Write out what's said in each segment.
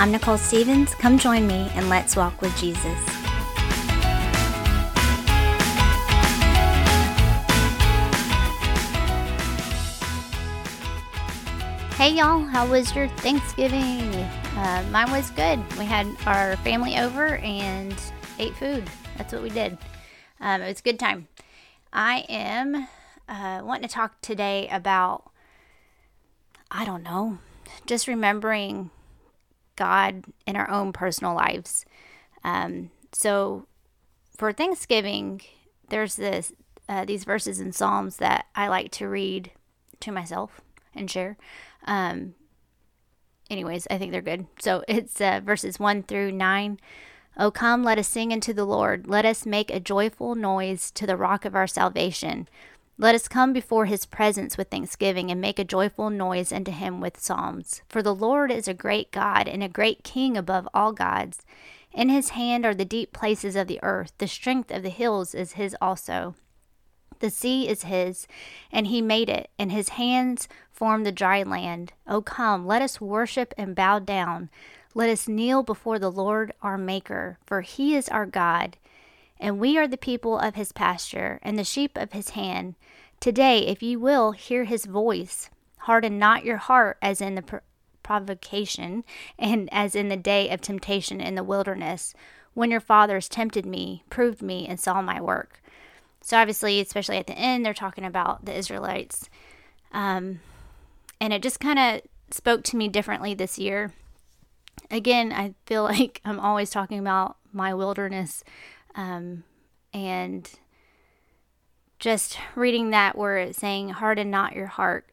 I'm Nicole Stevens. Come join me and let's walk with Jesus. Hey y'all, how was your Thanksgiving? Uh, mine was good. We had our family over and ate food. That's what we did. Um, it was a good time. I am uh, wanting to talk today about, I don't know, just remembering God in our own personal lives. Um, so for Thanksgiving, there's this uh, these verses in Psalms that I like to read to myself and share. Um, anyways, I think they're good. So it's uh, verses 1 through 9. Oh, come, let us sing unto the Lord. Let us make a joyful noise to the rock of our salvation. Let us come before his presence with thanksgiving and make a joyful noise unto him with psalms. For the Lord is a great God and a great King above all gods. In his hand are the deep places of the earth, the strength of the hills is his also. The sea is his, and he made it, and his hands formed the dry land. O come, let us worship and bow down. Let us kneel before the Lord our Maker, for he is our God, and we are the people of his pasture, and the sheep of his hand. Today, if ye will hear his voice, harden not your heart as in the provocation, and as in the day of temptation in the wilderness, when your fathers tempted me, proved me, and saw my work. So obviously, especially at the end, they're talking about the Israelites. Um, and it just kind of spoke to me differently this year. Again, I feel like I'm always talking about my wilderness um, and just reading that where it's saying, harden not your heart.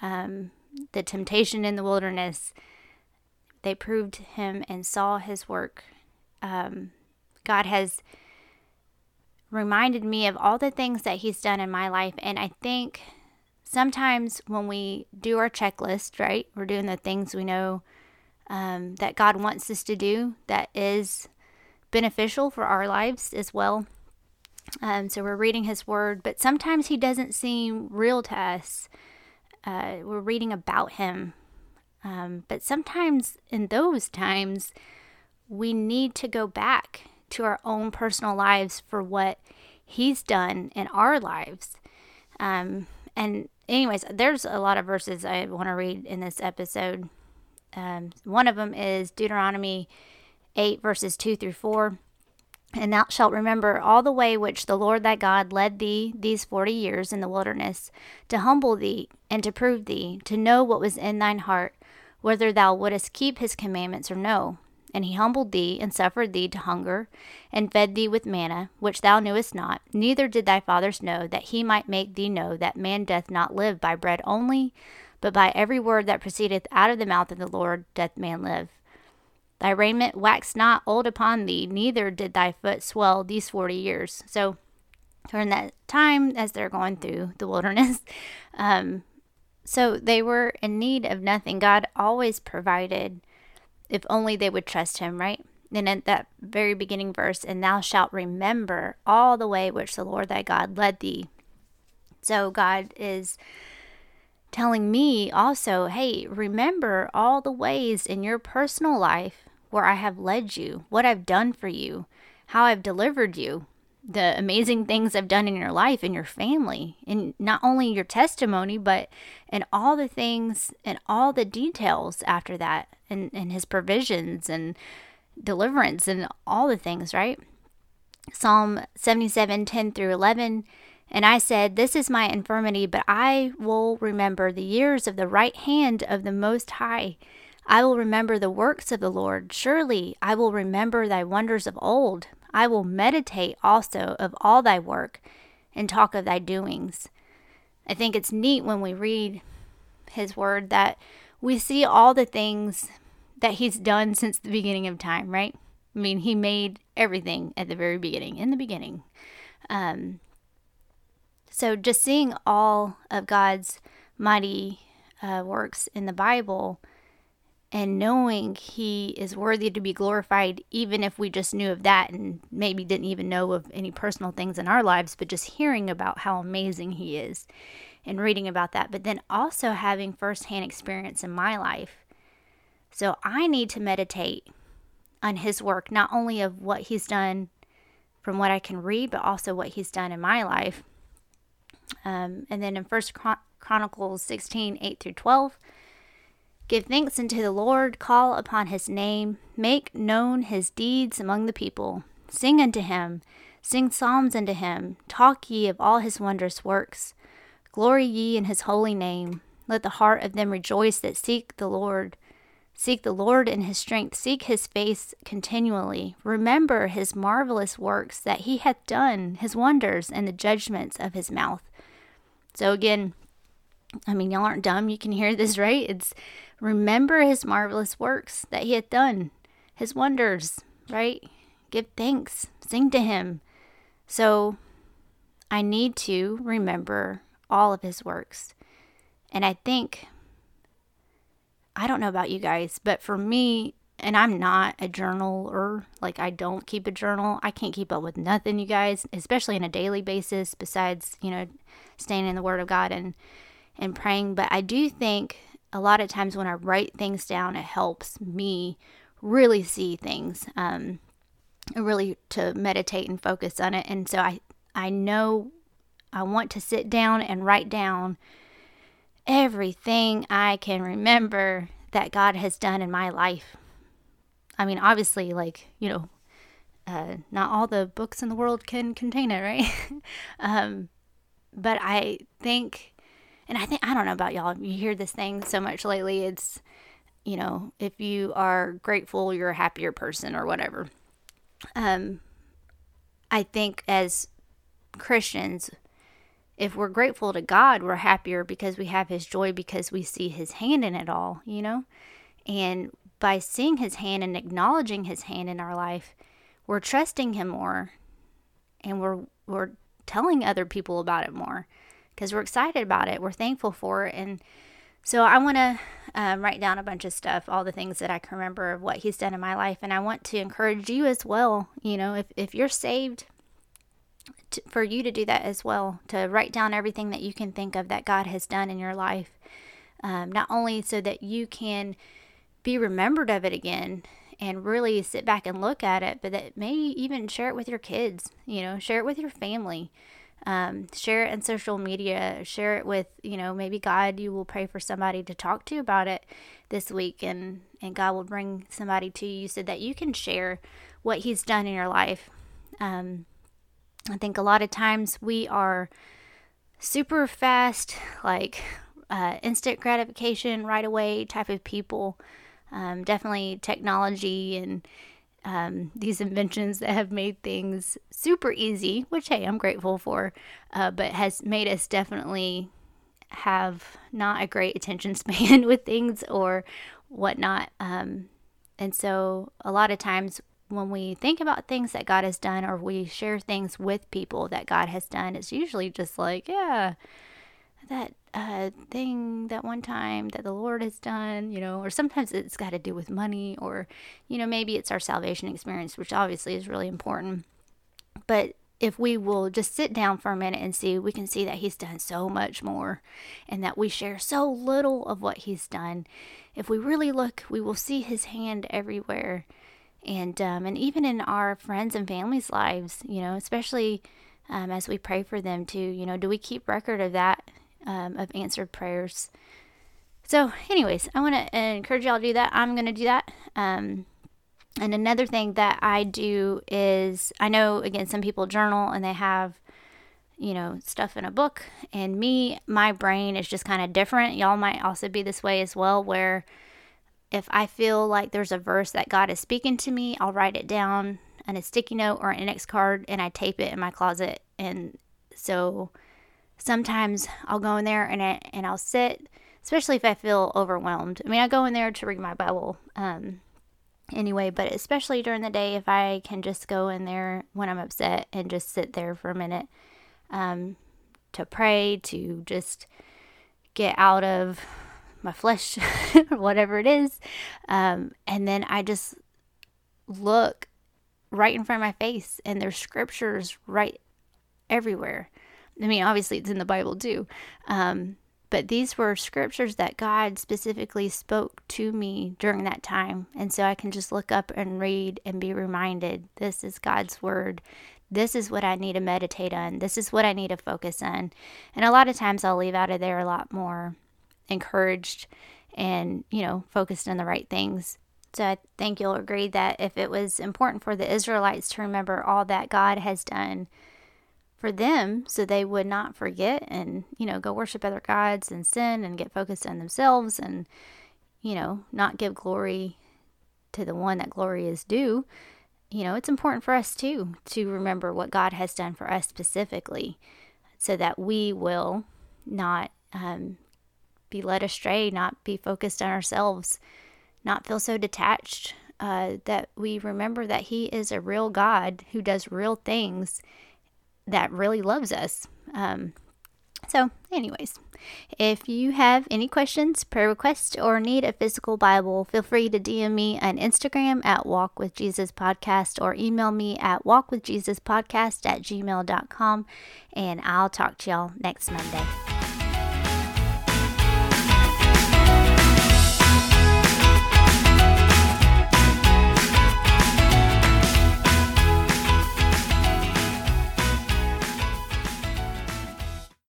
Um, the temptation in the wilderness, they proved him and saw his work. Um, God has reminded me of all the things that He's done in my life. And I think sometimes when we do our checklist, right, we're doing the things we know um, that God wants us to do that is beneficial for our lives as well. Um, so we're reading His Word, but sometimes He doesn't seem real to us. Uh, we're reading about Him. Um, but sometimes in those times, we need to go back to our own personal lives for what He's done in our lives. Um, and, anyways, there's a lot of verses I want to read in this episode. Um, one of them is Deuteronomy 8, verses 2 through 4. And thou shalt remember all the way which the Lord thy God led thee these forty years in the wilderness, to humble thee and to prove thee, to know what was in thine heart, whether thou wouldest keep his commandments or no. And he humbled thee, and suffered thee to hunger, and fed thee with manna, which thou knewest not, neither did thy fathers know, that he might make thee know that man doth not live by bread only, but by every word that proceedeth out of the mouth of the Lord doth man live. Thy raiment waxed not old upon thee, neither did thy foot swell these forty years. So, during that time, as they're going through the wilderness, um, so they were in need of nothing. God always provided if only they would trust him, right? And at that very beginning verse, and thou shalt remember all the way which the Lord thy God led thee. So God is telling me also, hey, remember all the ways in your personal life where I have led you, what I've done for you, how I've delivered you, the amazing things I've done in your life and your family, and not only your testimony, but in all the things and all the details after that and, and his provisions and deliverance and all the things, right? Psalm 77 10 through 11. And I said, This is my infirmity, but I will remember the years of the right hand of the Most High. I will remember the works of the Lord. Surely I will remember thy wonders of old. I will meditate also of all thy work and talk of thy doings. I think it's neat when we read his word that we see all the things that he's done since the beginning of time, right? I mean, he made everything at the very beginning, in the beginning. Um, so just seeing all of God's mighty uh, works in the Bible and knowing he is worthy to be glorified, even if we just knew of that and maybe didn't even know of any personal things in our lives, but just hearing about how amazing he is and reading about that, but then also having firsthand experience in my life So I need to meditate on his work, not only of what he's done from what I can read, but also what he's done in my life. Um, and then in First Chronicles 16, 8 through 12, Give thanks unto the Lord, call upon his name, make known his deeds among the people. Sing unto him, sing psalms unto him, talk ye of all his wondrous works. Glory ye in his holy name. Let the heart of them rejoice that seek the Lord. Seek the Lord in his strength, seek his face continually. Remember his marvelous works that he hath done, his wonders, and the judgments of his mouth. So, again, I mean, y'all aren't dumb. You can hear this, right? It's remember his marvelous works that he hath done, his wonders, right? Give thanks, sing to him. So I need to remember all of his works. And I think, I don't know about you guys, but for me, and I'm not a journaler, like I don't keep a journal. I can't keep up with nothing, you guys, especially on a daily basis, besides, you know, staying in the Word of God and and praying. But I do think a lot of times when I write things down, it helps me really see things, um, really to meditate and focus on it. And so I, I know I want to sit down and write down everything I can remember that God has done in my life. I mean, obviously, like, you know, uh, not all the books in the world can contain it, right? um, but I think and I think I don't know about y'all. You hear this thing so much lately. It's you know, if you are grateful, you're a happier person or whatever. Um, I think as Christians, if we're grateful to God, we're happier because we have His joy because we see His hand in it all, you know? And by seeing His hand and acknowledging His hand in our life, we're trusting Him more and we're, we're telling other people about it more because we're excited about it. We're thankful for it. And so I want to um, write down a bunch of stuff, all the things that I can remember of what He's done in my life. And I want to encourage you as well. You know, if, if you're saved, to, for you to do that as well, to write down everything that you can think of that God has done in your life. Um, not only so that you can be remembered of it again and really sit back and look at it, but that maybe even share it with your kids, you know, share it with your family. Um, share it in social media. Share it with, you know, maybe God, you will pray for somebody to talk to about it this week and, and God will bring somebody to you so that you can share what He's done in your life. Um, I think a lot of times we are super fast, like uh, instant gratification right away type of people. Um, definitely technology and um, these inventions that have made things super easy, which, hey, I'm grateful for, uh, but has made us definitely have not a great attention span with things or whatnot. Um, and so, a lot of times when we think about things that God has done or we share things with people that God has done, it's usually just like, yeah, that uh, thing that one time that the Lord has done, you know, or sometimes it's got to do with money, or, you know, maybe it's our salvation experience, which obviously is really important. But if we will just sit down for a minute and see, we can see that He's done so much more and that we share so little of what He's done. If we really look, we will see His hand everywhere. And, um, and even in our friends and families' lives, you know, especially um, as we pray for them too, you know, do we keep record of that? um, of answered prayers. So, anyways, I want to encourage y'all to do that. I'm going to do that. Um, and another thing that I do is I know, again, some people journal and they have, you know, stuff in a book. And me, my brain is just kind of different. Y'all might also be this way as well, where if I feel like there's a verse that God is speaking to me, I'll write it down on a sticky note or an index card and I tape it in my closet. And so sometimes I'll go in there and I, and I'll sit, especially if I feel overwhelmed. I mean, I go in there to read my Bible um, anyway, but especially during the day, if I can just go in there when I'm upset and just sit there for a minute um, to pray, to just get out of my flesh whatever it is. Um, and then I just look right in front of my face, and there's scriptures right everywhere. I mean, obviously it's in the Bible too. Um, but these were scriptures that God specifically spoke to me during that time. And so I can just look up and read and be reminded this is God's word. This is what I need to meditate on. This is what I need to focus on. And a lot of times I'll leave out of there a lot more encouraged and, you know, focused on the right things. So I think you'll agree that if it was important for the Israelites to remember all that God has done, for them so they would not forget and, you know, go worship other gods and sin and get focused on themselves and, you know, not give glory to the one that glory is due. You know, it's important for us too to remember what God has done for us specifically so that we will not um, be led astray, not be focused on ourselves, not feel so detached. Uh, that we remember that He is a real God who does real things that really loves us. Um, so, anyways, if you have any questions, prayer requests, or need a physical Bible, feel free to DM me on Instagram at Walk with Jesus Podcast or email me at walkwithjesuspodcast at gmail.com. And I'll talk to y'all next Monday.